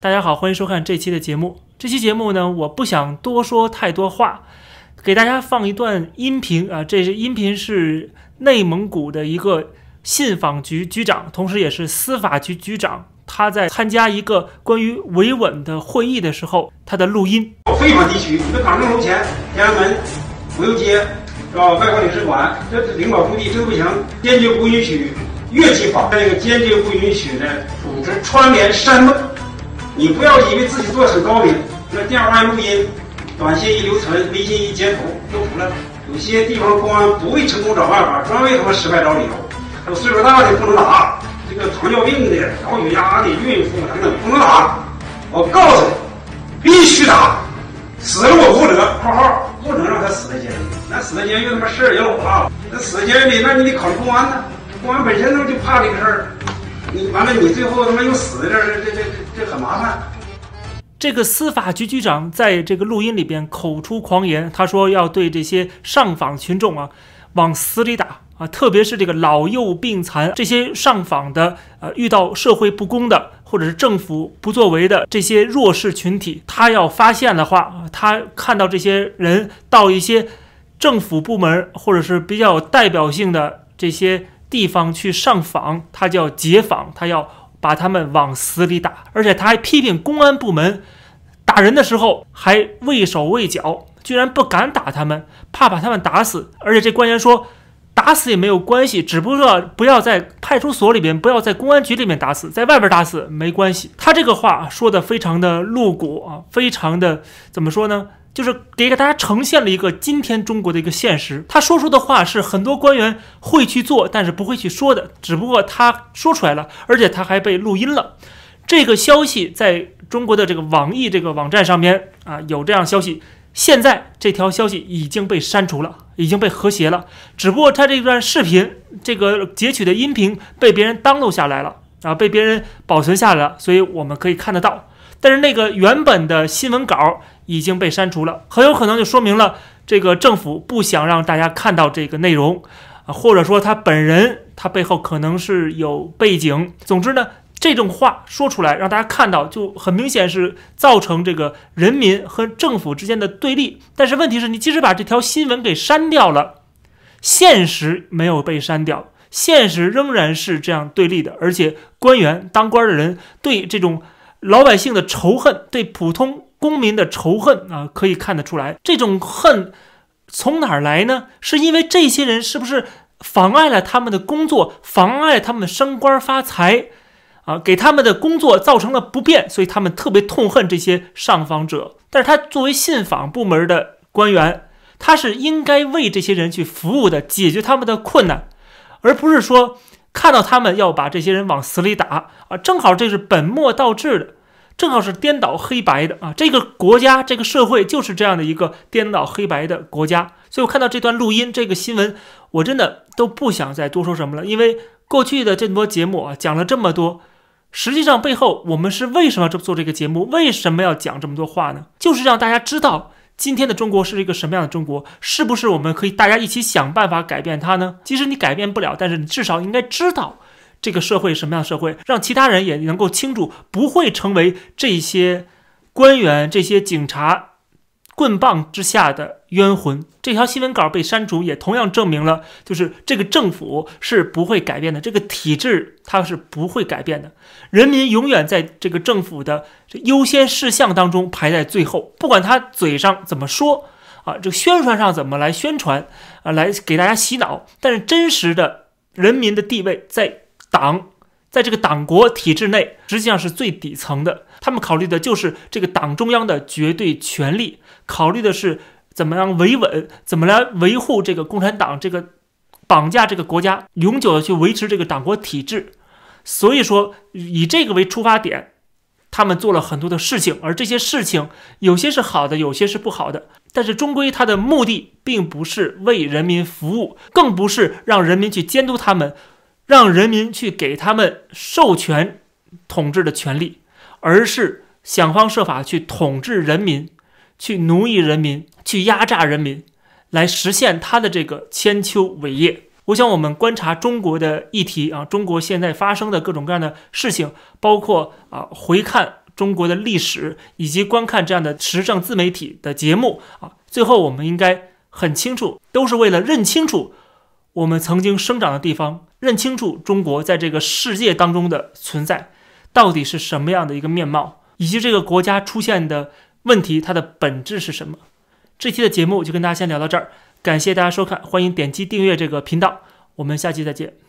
大家好，欢迎收看这期的节目。这期节目呢，我不想多说太多话，给大家放一段音频啊。这是音频是内蒙古的一个信访局局长，同时也是司法局局长，他在参加一个关于维稳的会议的时候，他的录音。非法地区，你的港政楼前、天安门、国有街，是吧？外国领事馆，这这领导驻地，这不行，坚决不允许越级访，这个坚决不允许呢组织串联煽动。你不要以为自己做的很高明，那电话一录音、短信一留存、微信一截图都出来了。有些地方公安不为成功找办法，专为他们失败找理由。还有岁数大的不能打，这个糖尿病的、高血压的、孕妇等等不能打。我告诉你，必须打，死了我负责。（括号不能让他死在监狱，那死在监狱他妈事儿也老大了。那死在监狱里，那你得考虑公安呢。公安本身就怕这个事儿。你完了，你最后他妈又死在这儿，这这这这很麻烦。这个司法局局长在这个录音里边口出狂言，他说要对这些上访群众啊往死里打啊，特别是这个老幼病残这些上访的呃遇到社会不公的或者是政府不作为的这些弱势群体，他要发现的话，他看到这些人到一些政府部门或者是比较有代表性的这些。地方去上访，他叫解访，他要把他们往死里打，而且他还批评公安部门打人的时候还畏手畏脚，居然不敢打他们，怕把他们打死。而且这官员说，打死也没有关系，只不过不要在派出所里边，不要在公安局里面打死，在外边打死没关系。他这个话说的非常的露骨啊，非常的怎么说呢？就是给给大家呈现了一个今天中国的一个现实。他说出的话是很多官员会去做，但是不会去说的。只不过他说出来了，而且他还被录音了。这个消息在中国的这个网易这个网站上面啊有这样消息。现在这条消息已经被删除了，已经被和谐了。只不过他这段视频这个截取的音频被别人登录下来了啊，被别人保存下来了，所以我们可以看得到。但是那个原本的新闻稿已经被删除了，很有可能就说明了这个政府不想让大家看到这个内容，啊，或者说他本人他背后可能是有背景。总之呢，这种话说出来让大家看到，就很明显是造成这个人民和政府之间的对立。但是问题是你即使把这条新闻给删掉了，现实没有被删掉，现实仍然是这样对立的，而且官员当官的人对这种。老百姓的仇恨，对普通公民的仇恨啊，可以看得出来。这种恨从哪儿来呢？是因为这些人是不是妨碍了他们的工作，妨碍他们升官发财啊，给他们的工作造成了不便，所以他们特别痛恨这些上访者。但是他作为信访部门的官员，他是应该为这些人去服务的，解决他们的困难，而不是说。看到他们要把这些人往死里打啊，正好这是本末倒置的，正好是颠倒黑白的啊！这个国家、这个社会就是这样的一个颠倒黑白的国家。所以我看到这段录音、这个新闻，我真的都不想再多说什么了，因为过去的这么多节目啊，讲了这么多，实际上背后我们是为什么要做这个节目？为什么要讲这么多话呢？就是让大家知道。今天的中国是一个什么样的中国？是不是我们可以大家一起想办法改变它呢？即使你改变不了，但是你至少应该知道这个社会什么样的社会，让其他人也能够清楚，不会成为这些官员、这些警察。棍棒之下的冤魂，这条新闻稿被删除，也同样证明了，就是这个政府是不会改变的，这个体制它是不会改变的，人民永远在这个政府的优先事项当中排在最后，不管他嘴上怎么说啊，这个宣传上怎么来宣传啊，来给大家洗脑，但是真实的人民的地位在党。在这个党国体制内，实际上是最底层的。他们考虑的就是这个党中央的绝对权力，考虑的是怎么样维稳，怎么来维护这个共产党这个绑架这个国家，永久的去维持这个党国体制。所以说，以这个为出发点，他们做了很多的事情，而这些事情有些是好的，有些是不好的。但是终归，他的目的并不是为人民服务，更不是让人民去监督他们。让人民去给他们授权统治的权利，而是想方设法去统治人民，去奴役人民，去压榨人民，来实现他的这个千秋伟业。我想，我们观察中国的议题啊，中国现在发生的各种各样的事情，包括啊，回看中国的历史，以及观看这样的时政自媒体的节目啊。最后，我们应该很清楚，都是为了认清楚我们曾经生长的地方，认清楚中国在这个世界当中的存在到底是什么样的一个面貌，以及这个国家出现的问题它的本质是什么。这期的节目就跟大家先聊到这儿，感谢大家收看，欢迎点击订阅这个频道，我们下期再见。